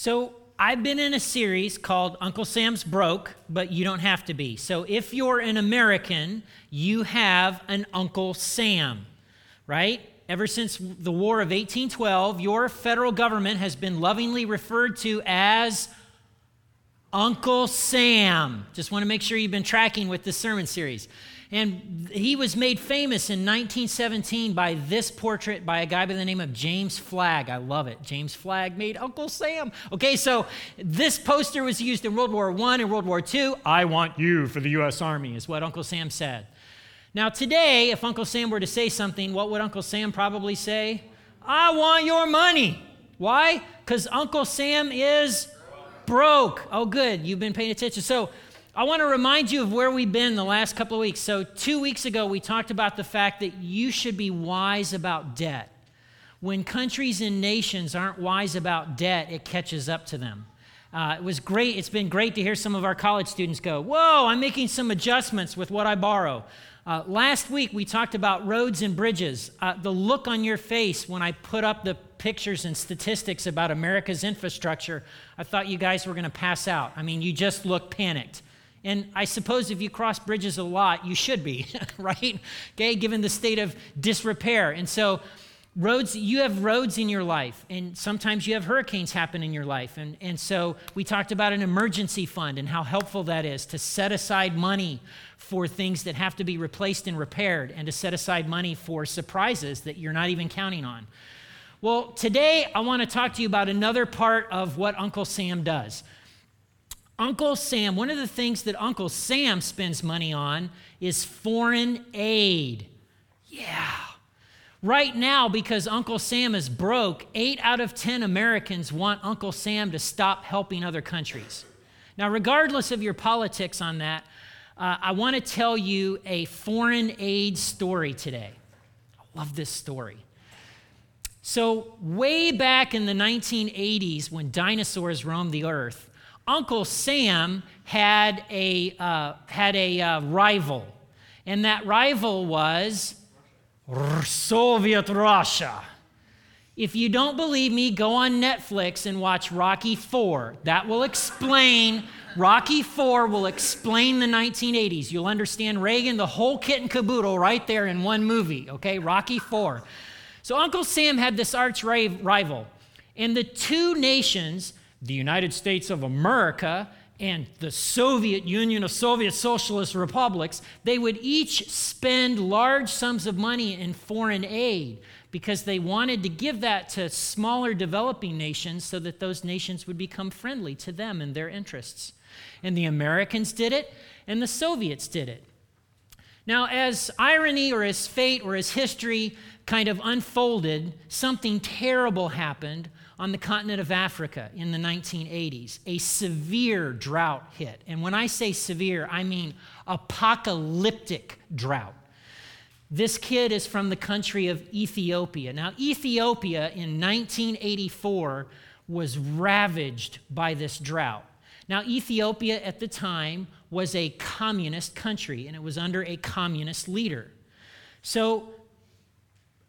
So, I've been in a series called Uncle Sam's Broke, but you don't have to be. So, if you're an American, you have an Uncle Sam, right? Ever since the War of 1812, your federal government has been lovingly referred to as Uncle Sam. Just want to make sure you've been tracking with the sermon series. And he was made famous in 1917 by this portrait by a guy by the name of James Flagg. I love it. James Flagg made Uncle Sam. Okay, so this poster was used in World War I and World War II. I want you for the U.S. Army, is what Uncle Sam said. Now, today, if Uncle Sam were to say something, what would Uncle Sam probably say? I want your money. Why? Because Uncle Sam is broke. Oh, good. You've been paying attention. So, I want to remind you of where we've been the last couple of weeks. So, two weeks ago, we talked about the fact that you should be wise about debt. When countries and nations aren't wise about debt, it catches up to them. Uh, it was great. It's been great to hear some of our college students go, Whoa, I'm making some adjustments with what I borrow. Uh, last week, we talked about roads and bridges. Uh, the look on your face when I put up the pictures and statistics about America's infrastructure, I thought you guys were going to pass out. I mean, you just look panicked. And I suppose if you cross bridges a lot, you should be, right? Okay, given the state of disrepair. And so, roads, you have roads in your life, and sometimes you have hurricanes happen in your life. And, and so, we talked about an emergency fund and how helpful that is to set aside money for things that have to be replaced and repaired and to set aside money for surprises that you're not even counting on. Well, today I want to talk to you about another part of what Uncle Sam does. Uncle Sam, one of the things that Uncle Sam spends money on is foreign aid. Yeah. Right now, because Uncle Sam is broke, eight out of 10 Americans want Uncle Sam to stop helping other countries. Now, regardless of your politics on that, uh, I want to tell you a foreign aid story today. I love this story. So, way back in the 1980s, when dinosaurs roamed the earth, Uncle Sam had a, uh, had a uh, rival, and that rival was Soviet Russia. If you don't believe me, go on Netflix and watch Rocky 4. That will explain Rocky 4 will explain the 1980s. You'll understand Reagan, the whole kit and caboodle right there in one movie, okay? Rocky 4. So Uncle Sam had this arch rival. And the two nations, the United States of America and the Soviet Union of Soviet Socialist Republics, they would each spend large sums of money in foreign aid because they wanted to give that to smaller developing nations so that those nations would become friendly to them and their interests. And the Americans did it, and the Soviets did it. Now, as irony or as fate or as history kind of unfolded, something terrible happened on the continent of Africa in the 1980s. A severe drought hit. And when I say severe, I mean apocalyptic drought. This kid is from the country of Ethiopia. Now, Ethiopia in 1984 was ravaged by this drought. Now, Ethiopia at the time was a communist country and it was under a communist leader. So,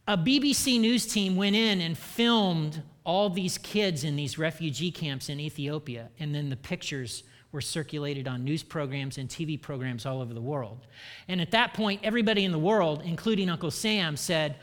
a BBC News team went in and filmed all these kids in these refugee camps in Ethiopia, and then the pictures were circulated on news programs and TV programs all over the world. And at that point, everybody in the world, including Uncle Sam, said,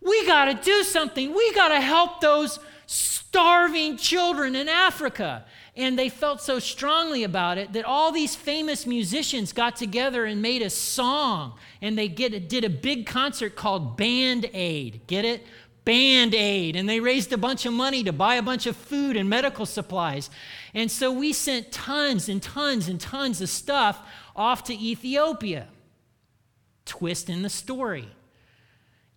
We got to do something. We got to help those starving children in Africa. And they felt so strongly about it that all these famous musicians got together and made a song. And they get, did a big concert called Band Aid. Get it? Band Aid. And they raised a bunch of money to buy a bunch of food and medical supplies. And so we sent tons and tons and tons of stuff off to Ethiopia. Twist in the story.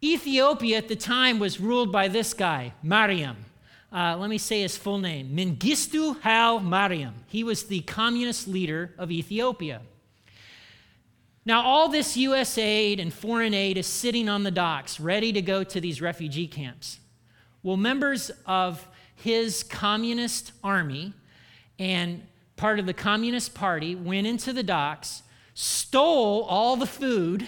Ethiopia at the time was ruled by this guy, Mariam. Uh, let me say his full name Mengistu Haile Mariam. He was the communist leader of Ethiopia. Now, all this U.S. aid and foreign aid is sitting on the docks, ready to go to these refugee camps. Well, members of his communist army and part of the Communist Party went into the docks, stole all the food,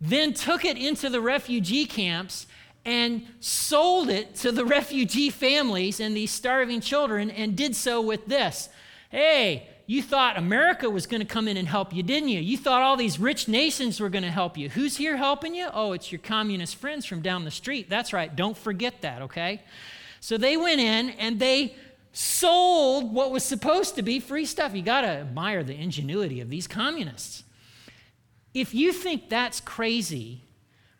then took it into the refugee camps and sold it to the refugee families and these starving children and did so with this Hey, you thought America was going to come in and help you, didn't you? You thought all these rich nations were going to help you. Who's here helping you? Oh, it's your communist friends from down the street. That's right. Don't forget that, okay? So they went in and they sold what was supposed to be free stuff. You got to admire the ingenuity of these communists. If you think that's crazy,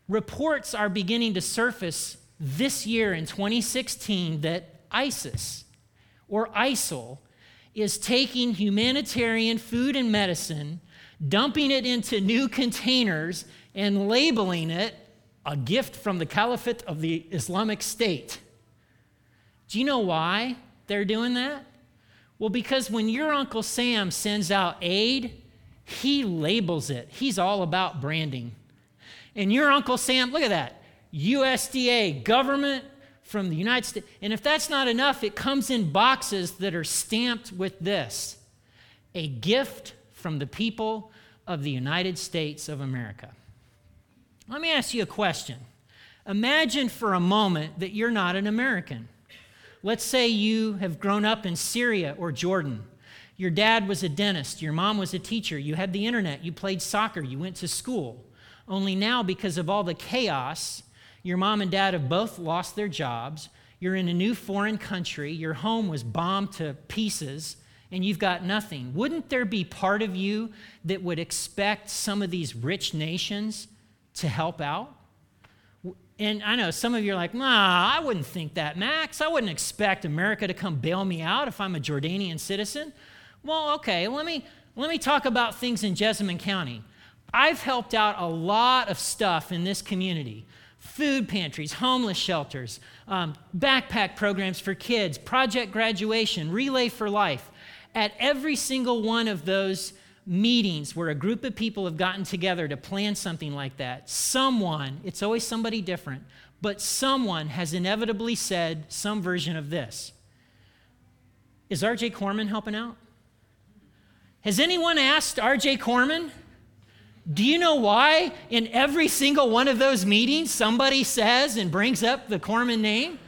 reports are beginning to surface this year in 2016 that ISIS or ISIL is taking humanitarian food and medicine, dumping it into new containers, and labeling it a gift from the Caliphate of the Islamic State. Do you know why they're doing that? Well, because when your Uncle Sam sends out aid, he labels it. He's all about branding. And your Uncle Sam, look at that USDA, government from the United States. And if that's not enough, it comes in boxes that are stamped with this a gift from the people of the United States of America. Let me ask you a question. Imagine for a moment that you're not an American. Let's say you have grown up in Syria or Jordan. Your dad was a dentist, your mom was a teacher, you had the internet, you played soccer, you went to school. Only now, because of all the chaos your mom and dad have both lost their jobs. You're in a new foreign country. Your home was bombed to pieces, and you've got nothing. Wouldn't there be part of you that would expect some of these rich nations to help out? And I know some of you are like, nah, I wouldn't think that, Max. I wouldn't expect America to come bail me out if I'm a Jordanian citizen. Well, okay, let me, let me talk about things in Jessamine County. I've helped out a lot of stuff in this community food pantries, homeless shelters, um, backpack programs for kids, project graduation, relay for life. At every single one of those meetings where a group of people have gotten together to plan something like that, someone, it's always somebody different, but someone has inevitably said some version of this Is RJ Corman helping out? Has anyone asked RJ Corman? Do you know why in every single one of those meetings somebody says and brings up the Corman name?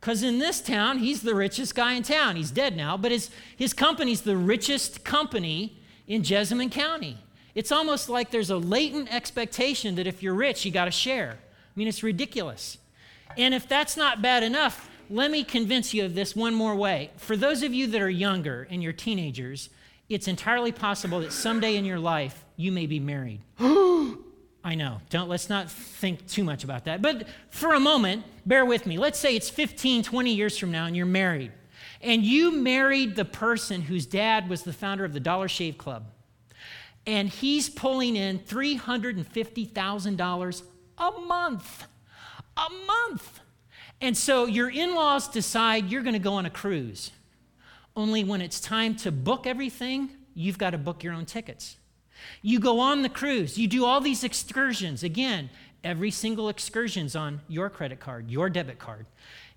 Because in this town, he's the richest guy in town. He's dead now, but his, his company's the richest company in Jessamine County. It's almost like there's a latent expectation that if you're rich, you got to share. I mean, it's ridiculous. And if that's not bad enough, let me convince you of this one more way. For those of you that are younger and you're teenagers, it's entirely possible that someday in your life you may be married. I know. Don't let's not think too much about that. But for a moment, bear with me. Let's say it's 15, 20 years from now and you're married. And you married the person whose dad was the founder of the Dollar Shave Club. And he's pulling in $350,000 a month. A month. And so your in laws decide you're going to go on a cruise. Only when it's time to book everything, you've got to book your own tickets. You go on the cruise, you do all these excursions. Again, every single excursion's on your credit card, your debit card.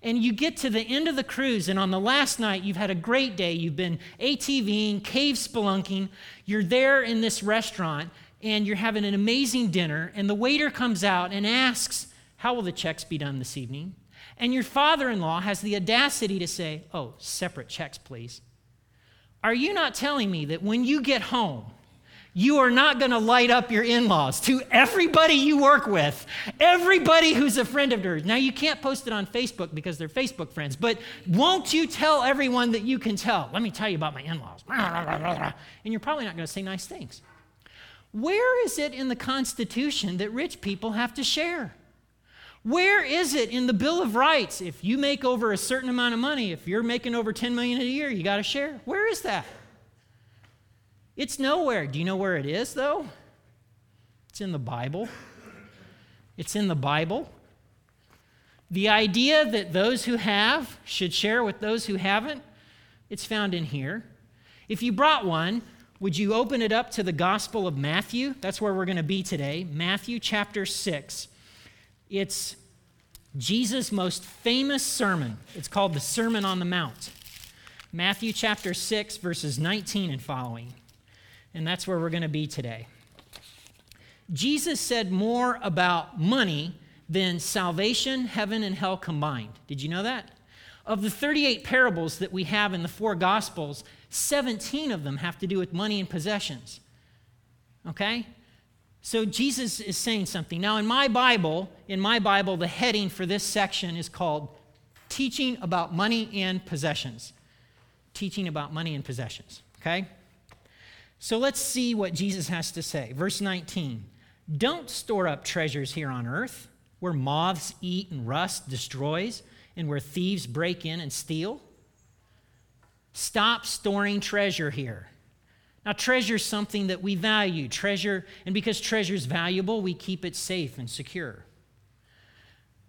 And you get to the end of the cruise, and on the last night, you've had a great day. You've been ATVing, cave spelunking. You're there in this restaurant, and you're having an amazing dinner. And the waiter comes out and asks, How will the checks be done this evening? And your father in law has the audacity to say, Oh, separate checks, please. Are you not telling me that when you get home, you are not going to light up your in laws to everybody you work with, everybody who's a friend of yours. Now, you can't post it on Facebook because they're Facebook friends, but won't you tell everyone that you can tell? Let me tell you about my in laws. And you're probably not going to say nice things. Where is it in the Constitution that rich people have to share? Where is it in the Bill of Rights? If you make over a certain amount of money, if you're making over 10 million a year, you got to share. Where is that? It's nowhere. Do you know where it is, though? It's in the Bible. It's in the Bible. The idea that those who have should share with those who haven't, it's found in here. If you brought one, would you open it up to the Gospel of Matthew? That's where we're going to be today. Matthew chapter 6. It's Jesus' most famous sermon. It's called the Sermon on the Mount. Matthew chapter 6, verses 19 and following and that's where we're going to be today. Jesus said more about money than salvation, heaven, and hell combined. Did you know that? Of the 38 parables that we have in the four Gospels, 17 of them have to do with money and possessions. Okay? So Jesus is saying something. Now, in my Bible, in my Bible, the heading for this section is called Teaching About Money and Possessions. Teaching about money and possessions. Okay? So let's see what Jesus has to say. Verse 19 Don't store up treasures here on earth where moths eat and rust destroys and where thieves break in and steal. Stop storing treasure here. Now, treasure is something that we value. Treasure, and because treasure is valuable, we keep it safe and secure.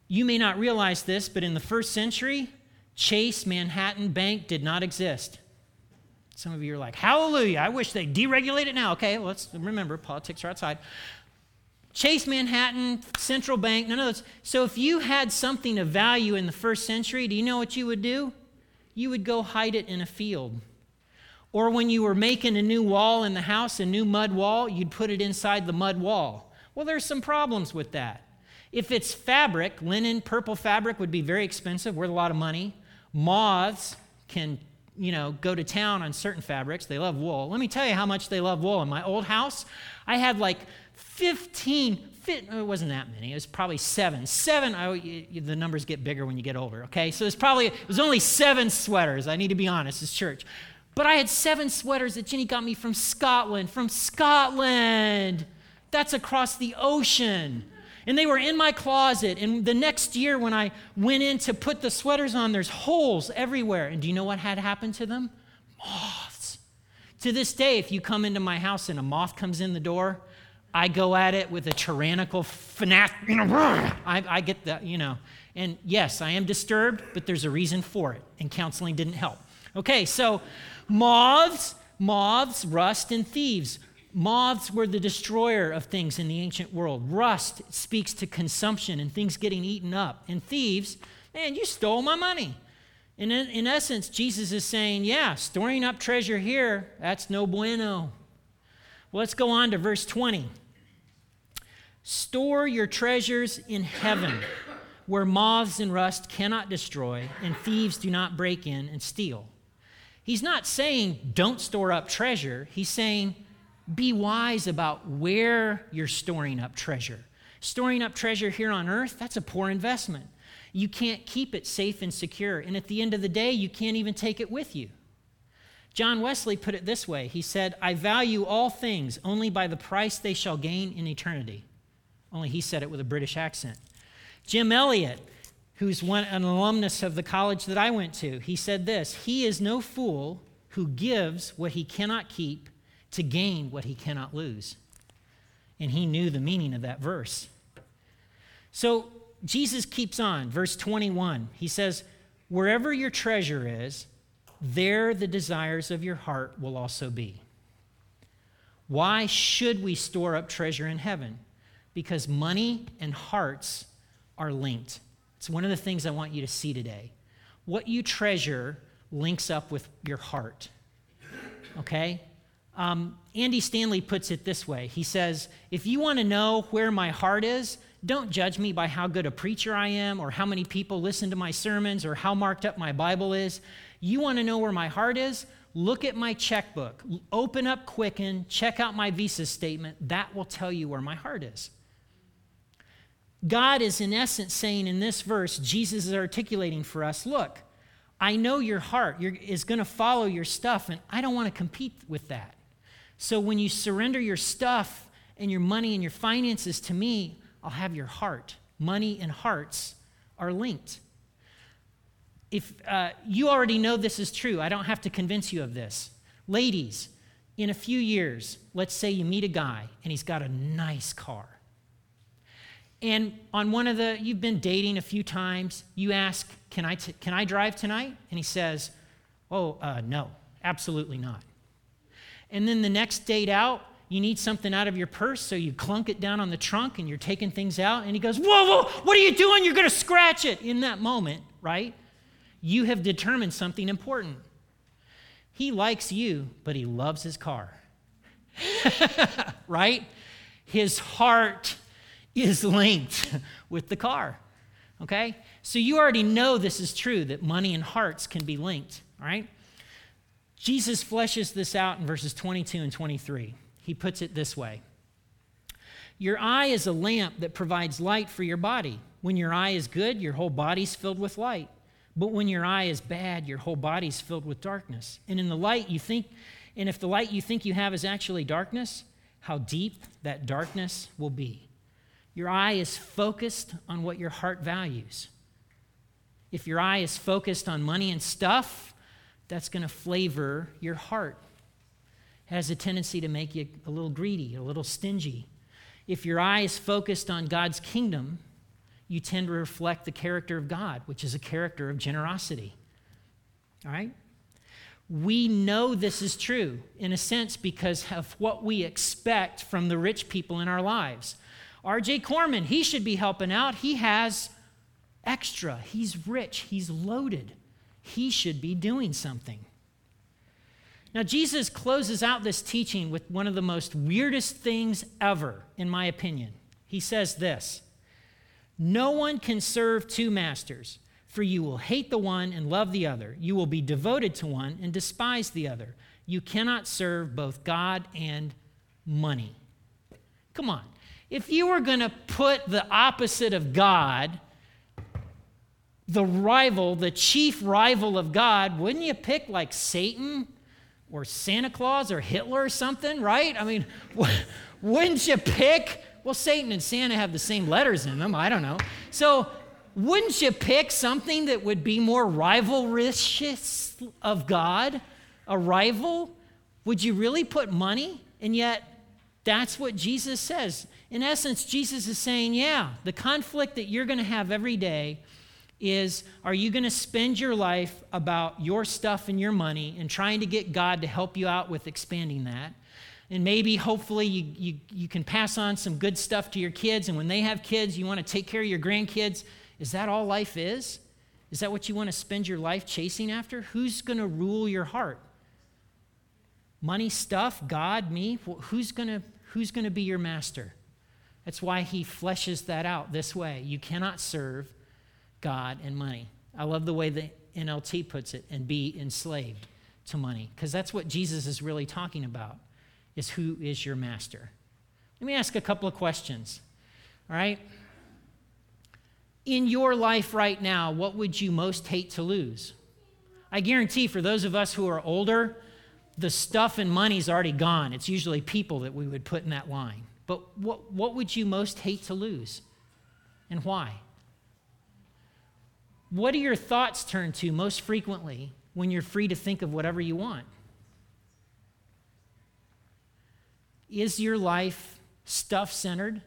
You may not realize this, but in the first century, Chase Manhattan Bank did not exist. Some of you are like, Hallelujah, I wish they deregulate it now. Okay, let's remember, politics are outside. Chase Manhattan, Central Bank, none of those. So if you had something of value in the first century, do you know what you would do? You would go hide it in a field. Or when you were making a new wall in the house, a new mud wall, you'd put it inside the mud wall. Well, there's some problems with that. If it's fabric, linen, purple fabric would be very expensive, worth a lot of money. Moths can you know, go to town on certain fabrics. They love wool. Let me tell you how much they love wool. In my old house, I had like 15, fit, it wasn't that many. It was probably seven. Seven, I, the numbers get bigger when you get older, okay? So it's probably, it was only seven sweaters. I need to be honest, it's church. But I had seven sweaters that Jenny got me from Scotland. From Scotland! That's across the ocean. And they were in my closet. And the next year, when I went in to put the sweaters on, there's holes everywhere. And do you know what had happened to them? Moths. To this day, if you come into my house and a moth comes in the door, I go at it with a tyrannical fanatic. You know, I, I get that, you know. And yes, I am disturbed, but there's a reason for it. And counseling didn't help. Okay, so moths, moths, rust, and thieves. Moths were the destroyer of things in the ancient world. Rust speaks to consumption and things getting eaten up. And thieves, man, you stole my money. And in, in essence, Jesus is saying, yeah, storing up treasure here, that's no bueno. Well, let's go on to verse 20. Store your treasures in heaven, where moths and rust cannot destroy, and thieves do not break in and steal. He's not saying don't store up treasure. He's saying be wise about where you're storing up treasure. Storing up treasure here on earth, that's a poor investment. You can't keep it safe and secure. And at the end of the day, you can't even take it with you. John Wesley put it this way He said, I value all things only by the price they shall gain in eternity. Only he said it with a British accent. Jim Elliot, who's one, an alumnus of the college that I went to, he said this He is no fool who gives what he cannot keep to gain what he cannot lose. And he knew the meaning of that verse. So Jesus keeps on, verse 21. He says, Wherever your treasure is, there the desires of your heart will also be. Why should we store up treasure in heaven? Because money and hearts are linked. It's one of the things I want you to see today. What you treasure links up with your heart. Okay? Um, Andy Stanley puts it this way He says, If you want to know where my heart is, don't judge me by how good a preacher I am, or how many people listen to my sermons, or how marked up my Bible is. You want to know where my heart is? Look at my checkbook. Open up Quicken, check out my visa statement. That will tell you where my heart is. God is, in essence, saying in this verse, Jesus is articulating for us look, I know your heart is going to follow your stuff, and I don't want to compete with that. So when you surrender your stuff and your money and your finances to me, I'll have your heart. Money and hearts are linked. If uh, you already know this is true, I don't have to convince you of this. Ladies, in a few years, let's say you meet a guy and he's got a nice car. And on one of the, you've been dating a few times, you ask, Can I, t- can I drive tonight? And he says, Oh, uh, no, absolutely not. And then the next date out, you need something out of your purse, so you clunk it down on the trunk and you're taking things out. And he goes, Whoa, whoa, what are you doing? You're going to scratch it. In that moment, right? You have determined something important. He likes you, but he loves his car. right? His heart is linked with the car. Okay? So you already know this is true that money and hearts can be linked, right? Jesus fleshes this out in verses 22 and 23. He puts it this way Your eye is a lamp that provides light for your body. When your eye is good, your whole body's filled with light. But when your eye is bad, your whole body's filled with darkness. And in the light you think, and if the light you think you have is actually darkness, how deep that darkness will be. Your eye is focused on what your heart values. If your eye is focused on money and stuff, that's going to flavor your heart. It has a tendency to make you a little greedy, a little stingy. If your eye is focused on God's kingdom, you tend to reflect the character of God, which is a character of generosity. All right? We know this is true in a sense because of what we expect from the rich people in our lives. RJ Corman, he should be helping out. He has extra, he's rich, he's loaded. He should be doing something. Now, Jesus closes out this teaching with one of the most weirdest things ever, in my opinion. He says this No one can serve two masters, for you will hate the one and love the other. You will be devoted to one and despise the other. You cannot serve both God and money. Come on. If you were going to put the opposite of God, the rival, the chief rival of God, wouldn't you pick like Satan or Santa Claus or Hitler or something, right? I mean, wouldn't you pick? Well, Satan and Santa have the same letters in them. I don't know. So, wouldn't you pick something that would be more rivalrous of God? A rival? Would you really put money? And yet, that's what Jesus says. In essence, Jesus is saying, yeah, the conflict that you're going to have every day is are you going to spend your life about your stuff and your money and trying to get God to help you out with expanding that? And maybe, hopefully, you, you, you can pass on some good stuff to your kids. And when they have kids, you want to take care of your grandkids. Is that all life is? Is that what you want to spend your life chasing after? Who's going to rule your heart? Money, stuff, God, me? Who's going to, who's going to be your master? That's why he fleshes that out this way. You cannot serve God and money. I love the way the NLT puts it, and be enslaved to money, because that's what Jesus is really talking about, is who is your master. Let me ask a couple of questions. All right? In your life right now, what would you most hate to lose? I guarantee for those of us who are older, the stuff and money's already gone. It's usually people that we would put in that line. But what, what would you most hate to lose? And why? What do your thoughts turn to most frequently when you're free to think of whatever you want? Is your life stuff centered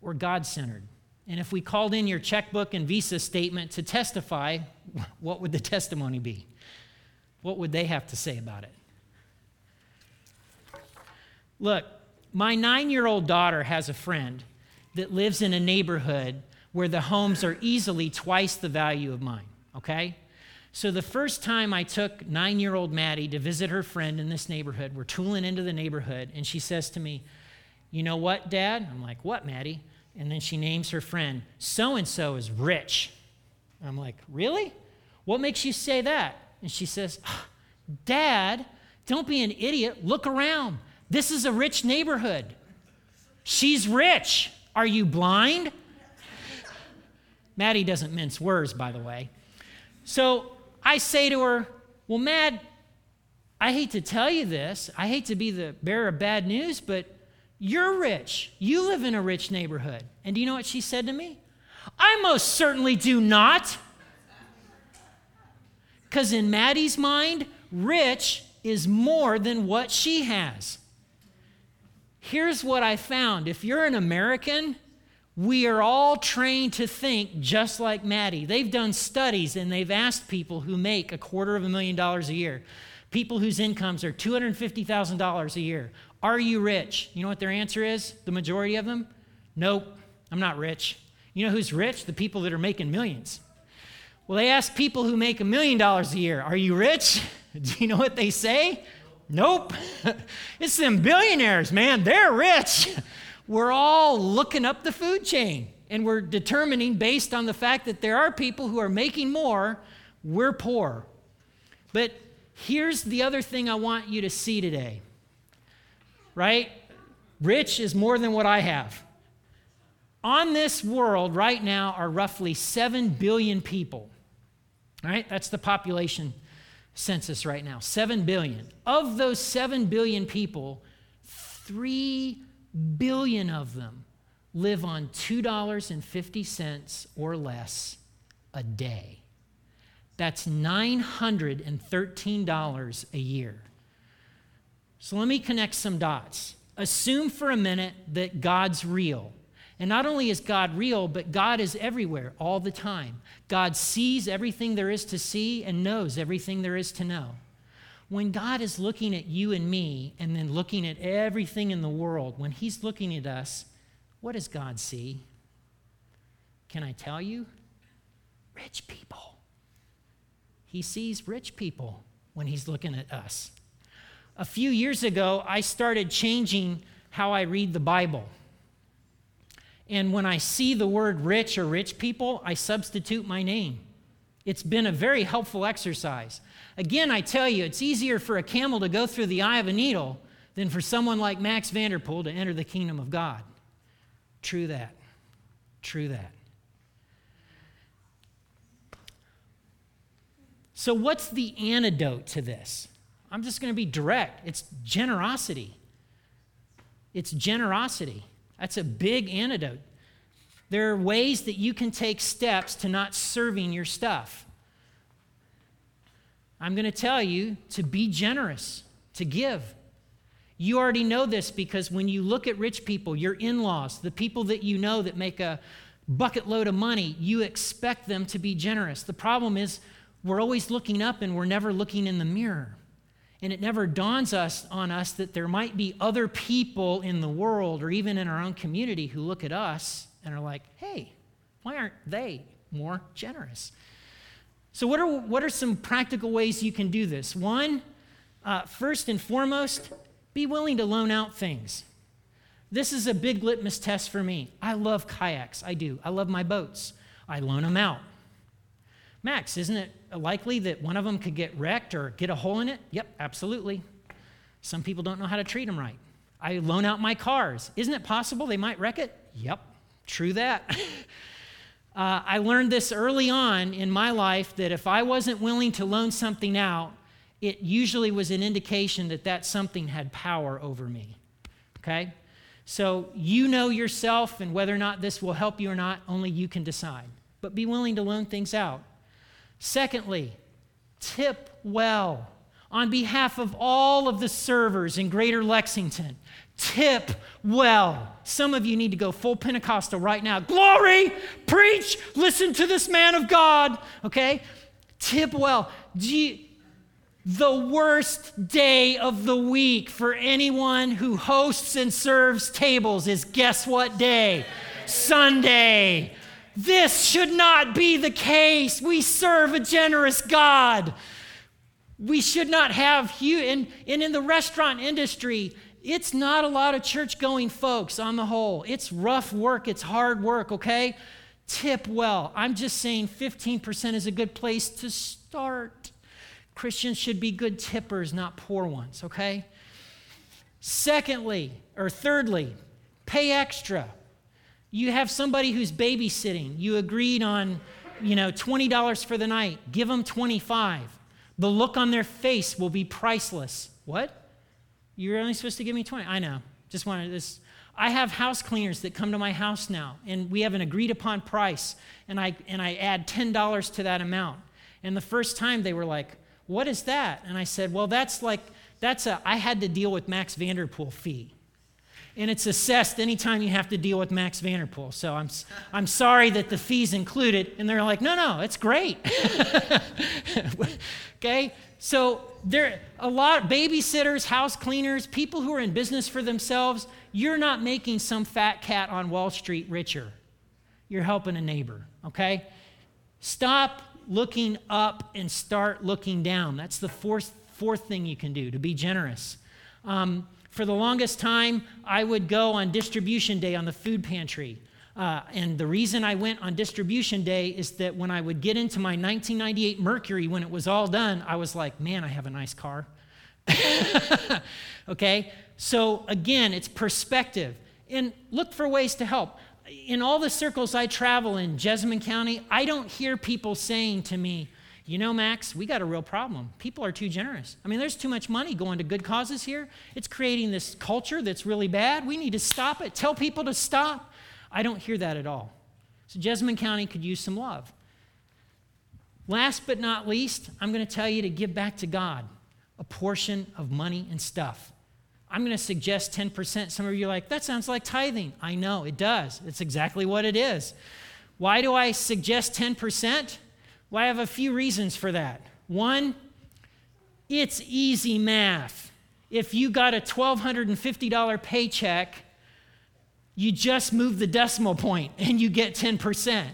or God centered? And if we called in your checkbook and visa statement to testify, what would the testimony be? What would they have to say about it? Look, my nine year old daughter has a friend that lives in a neighborhood where the homes are easily twice the value of mine, okay? So the first time I took nine year old Maddie to visit her friend in this neighborhood, we're tooling into the neighborhood, and she says to me, You know what, Dad? I'm like, What, Maddie? And then she names her friend, So and so is rich. I'm like, Really? What makes you say that? And she says, ah, Dad, don't be an idiot. Look around. This is a rich neighborhood. She's rich. Are you blind? Maddie doesn't mince words, by the way. So I say to her, Well, Mad, I hate to tell you this. I hate to be the bearer of bad news, but you're rich. You live in a rich neighborhood. And do you know what she said to me? I most certainly do not. Because in Maddie's mind, rich is more than what she has. Here's what I found if you're an American, we are all trained to think just like Maddie. They've done studies and they've asked people who make a quarter of a million dollars a year, people whose incomes are $250,000 a year, are you rich? You know what their answer is? The majority of them? Nope, I'm not rich. You know who's rich? The people that are making millions. Well, they ask people who make a million dollars a year, are you rich? Do you know what they say? Nope. it's them billionaires, man. They're rich. we're all looking up the food chain and we're determining based on the fact that there are people who are making more, we're poor. But here's the other thing I want you to see today, right? Rich is more than what I have. On this world right now are roughly 7 billion people. Right? That's the population census right now 7 billion. Of those 7 billion people, 3 billion of them live on $2.50 or less a day. That's $913 a year. So let me connect some dots. Assume for a minute that God's real and not only is God real, but God is everywhere all the time. God sees everything there is to see and knows everything there is to know. When God is looking at you and me and then looking at everything in the world, when He's looking at us, what does God see? Can I tell you? Rich people. He sees rich people when He's looking at us. A few years ago, I started changing how I read the Bible. And when I see the word rich or rich people, I substitute my name. It's been a very helpful exercise. Again, I tell you, it's easier for a camel to go through the eye of a needle than for someone like Max Vanderpool to enter the kingdom of God. True that. True that. So, what's the antidote to this? I'm just going to be direct. It's generosity. It's generosity. That's a big antidote. There are ways that you can take steps to not serving your stuff. I'm going to tell you to be generous, to give. You already know this because when you look at rich people, your in laws, the people that you know that make a bucket load of money, you expect them to be generous. The problem is we're always looking up and we're never looking in the mirror. And it never dawns us on us that there might be other people in the world or even in our own community who look at us and are like, hey, why aren't they more generous? So, what are, what are some practical ways you can do this? One, uh, first and foremost, be willing to loan out things. This is a big litmus test for me. I love kayaks. I do. I love my boats. I loan them out. Max, isn't it likely that one of them could get wrecked or get a hole in it? Yep, absolutely. Some people don't know how to treat them right. I loan out my cars. Isn't it possible they might wreck it? Yep, true that. uh, I learned this early on in my life that if I wasn't willing to loan something out, it usually was an indication that that something had power over me. Okay? So you know yourself, and whether or not this will help you or not, only you can decide. But be willing to loan things out. Secondly, tip well. On behalf of all of the servers in Greater Lexington, tip well. Some of you need to go full Pentecostal right now. Glory, preach, listen to this man of God, okay? Tip well. You, the worst day of the week for anyone who hosts and serves tables is guess what day? Sunday. This should not be the case. We serve a generous God. We should not have huge, and, and in the restaurant industry, it's not a lot of church going folks on the whole. It's rough work, it's hard work, okay? Tip well. I'm just saying 15% is a good place to start. Christians should be good tippers, not poor ones, okay? Secondly, or thirdly, pay extra you have somebody who's babysitting. You agreed on you know $20 for the night. Give them 25 the look on their face will be priceless. What? You're only supposed to give me 20 i know. Just wanted this. I have house cleaners that come to my house now and we have an agreed upon price and i and i add $10 to that amount. And the first time they were like what is that? And i said well that's like that's a i had to deal with max vanderpool fee and it's assessed anytime you have to deal with Max Vanderpool. So I'm, I'm sorry that the fee's included. And they're like, no, no, it's great. okay? So there a lot babysitters, house cleaners, people who are in business for themselves, you're not making some fat cat on Wall Street richer. You're helping a neighbor, okay? Stop looking up and start looking down. That's the fourth, fourth thing you can do to be generous. Um, for the longest time, I would go on distribution day on the food pantry. Uh, and the reason I went on distribution day is that when I would get into my 1998 Mercury, when it was all done, I was like, man, I have a nice car. okay? So again, it's perspective. And look for ways to help. In all the circles I travel in Jessamine County, I don't hear people saying to me, you know, Max, we got a real problem. People are too generous. I mean, there's too much money going to good causes here. It's creating this culture that's really bad. We need to stop it. Tell people to stop. I don't hear that at all. So, Jessamine County could use some love. Last but not least, I'm going to tell you to give back to God a portion of money and stuff. I'm going to suggest 10%. Some of you are like, that sounds like tithing. I know, it does. It's exactly what it is. Why do I suggest 10%? Well, I have a few reasons for that. One, it's easy math. If you got a $1,250 paycheck, you just move the decimal point and you get 10%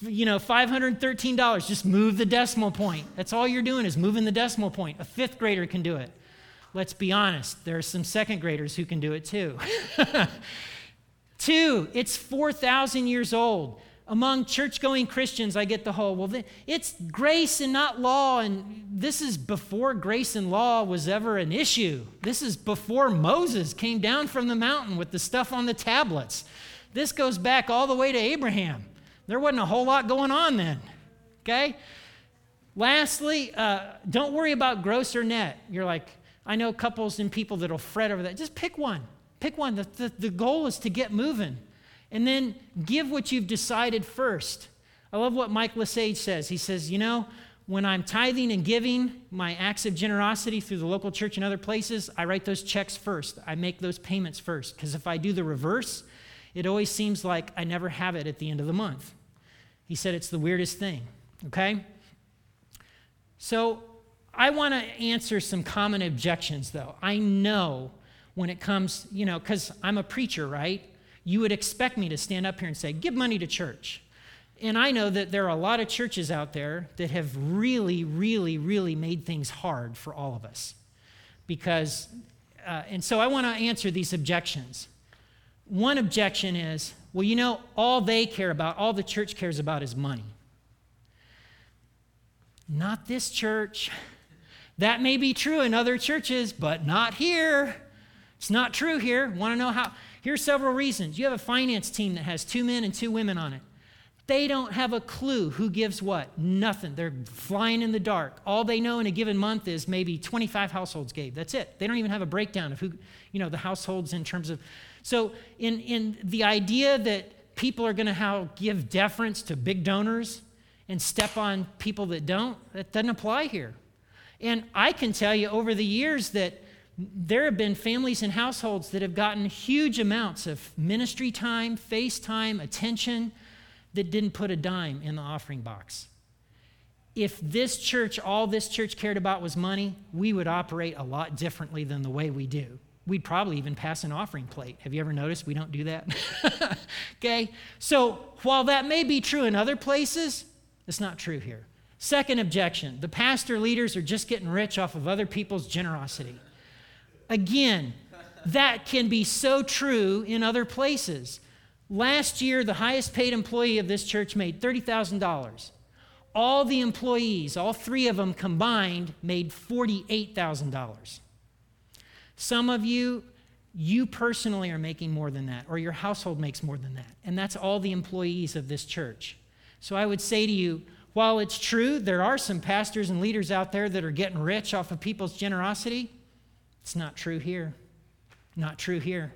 you know, $513, just move the decimal point. That's all you're doing is moving the decimal point. A fifth grader can do it. Let's be honest, there are some second graders who can do it too. Two, it's 4,000 years old. Among church going Christians, I get the whole, well, it's grace and not law. And this is before grace and law was ever an issue. This is before Moses came down from the mountain with the stuff on the tablets. This goes back all the way to Abraham. There wasn't a whole lot going on then. Okay? Lastly, uh, don't worry about gross or net. You're like, I know couples and people that'll fret over that. Just pick one. Pick one. The, the, the goal is to get moving. And then give what you've decided first. I love what Mike Lesage says. He says, You know, when I'm tithing and giving my acts of generosity through the local church and other places, I write those checks first. I make those payments first. Because if I do the reverse, it always seems like I never have it at the end of the month. He said it's the weirdest thing, okay? So I want to answer some common objections, though. I know when it comes, you know, because I'm a preacher, right? You would expect me to stand up here and say, give money to church. And I know that there are a lot of churches out there that have really, really, really made things hard for all of us. Because, uh, and so I want to answer these objections. One objection is, well, you know, all they care about, all the church cares about is money. Not this church. That may be true in other churches, but not here. It's not true here. Want to know how? Here's several reasons. You have a finance team that has two men and two women on it. They don't have a clue who gives what. Nothing. They're flying in the dark. All they know in a given month is maybe 25 households gave. That's it. They don't even have a breakdown of who, you know, the households in terms of so, in, in the idea that people are going to give deference to big donors and step on people that don't, that doesn't apply here. And I can tell you over the years that there have been families and households that have gotten huge amounts of ministry time, face time, attention that didn't put a dime in the offering box. If this church, all this church cared about was money, we would operate a lot differently than the way we do we'd probably even pass an offering plate. Have you ever noticed we don't do that? okay? So while that may be true in other places, it's not true here. Second objection the pastor leaders are just getting rich off of other people's generosity. Again, that can be so true in other places. Last year, the highest paid employee of this church made $30,000. All the employees, all three of them combined, made $48,000. Some of you, you personally are making more than that, or your household makes more than that. And that's all the employees of this church. So I would say to you, while it's true there are some pastors and leaders out there that are getting rich off of people's generosity, it's not true here. Not true here.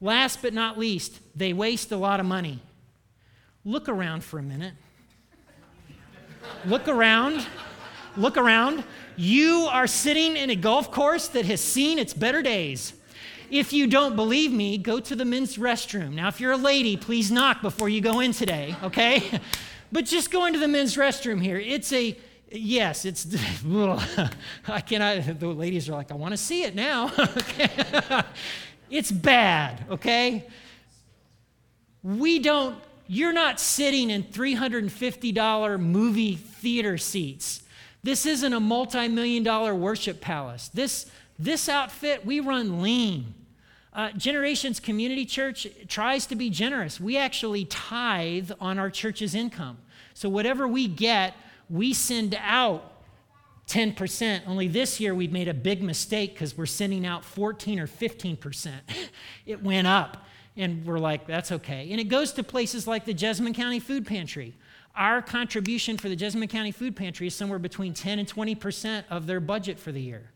Last but not least, they waste a lot of money. Look around for a minute. Look around. Look around. You are sitting in a golf course that has seen its better days. If you don't believe me, go to the men's restroom. Now, if you're a lady, please knock before you go in today, okay? but just go into the men's restroom here. It's a, yes, it's, I cannot, the ladies are like, I want to see it now. it's bad, okay? We don't, you're not sitting in $350 movie theater seats. This isn't a multi million dollar worship palace. This This outfit, we run lean. Uh, Generations Community Church tries to be generous. We actually tithe on our church's income. So whatever we get, we send out 10%. Only this year we've made a big mistake because we're sending out 14 or 15%. it went up. And we're like, that's okay. And it goes to places like the Jessamine County Food Pantry. Our contribution for the Jessamine County Food Pantry is somewhere between 10 and 20% of their budget for the year.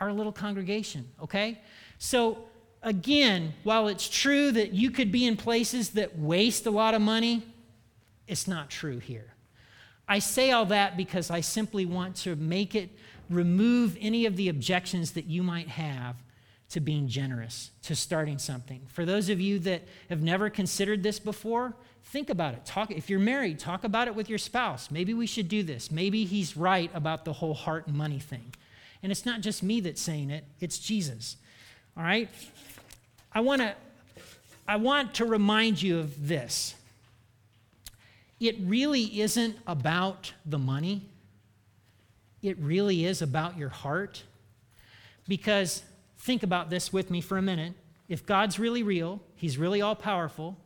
Our little congregation, okay? So, again, while it's true that you could be in places that waste a lot of money, it's not true here. I say all that because I simply want to make it remove any of the objections that you might have to being generous, to starting something. For those of you that have never considered this before, think about it. Talk if you're married, talk about it with your spouse. Maybe we should do this. Maybe he's right about the whole heart and money thing. And it's not just me that's saying it, it's Jesus. All right? I want to I want to remind you of this. It really isn't about the money. It really is about your heart. Because think about this with me for a minute. If God's really real, He's really all powerful,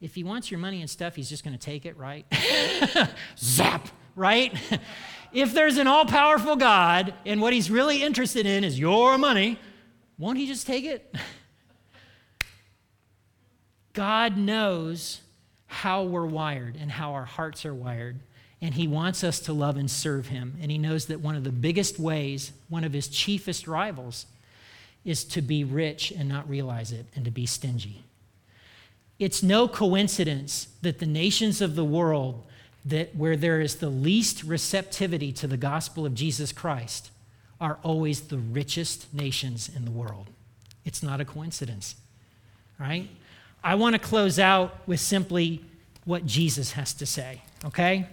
if He wants your money and stuff, He's just going to take it, right? Zap, right? if there's an all powerful God and what He's really interested in is your money, won't He just take it? God knows how we're wired and how our hearts are wired. And he wants us to love and serve him. And he knows that one of the biggest ways, one of his chiefest rivals, is to be rich and not realize it and to be stingy. It's no coincidence that the nations of the world that where there is the least receptivity to the gospel of Jesus Christ are always the richest nations in the world. It's not a coincidence. Right? I want to close out with simply what Jesus has to say, okay?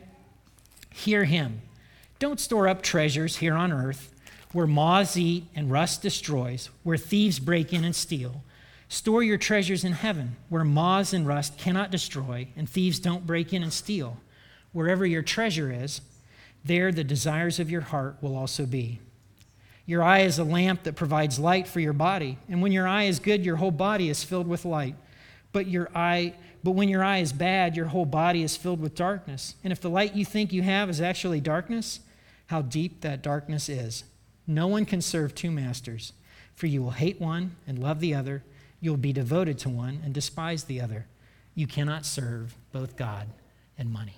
Hear him. Don't store up treasures here on earth where moths eat and rust destroys, where thieves break in and steal. Store your treasures in heaven where moths and rust cannot destroy and thieves don't break in and steal. Wherever your treasure is, there the desires of your heart will also be. Your eye is a lamp that provides light for your body, and when your eye is good, your whole body is filled with light. But your eye but when your eye is bad, your whole body is filled with darkness. And if the light you think you have is actually darkness, how deep that darkness is. No one can serve two masters, for you will hate one and love the other. You will be devoted to one and despise the other. You cannot serve both God and money.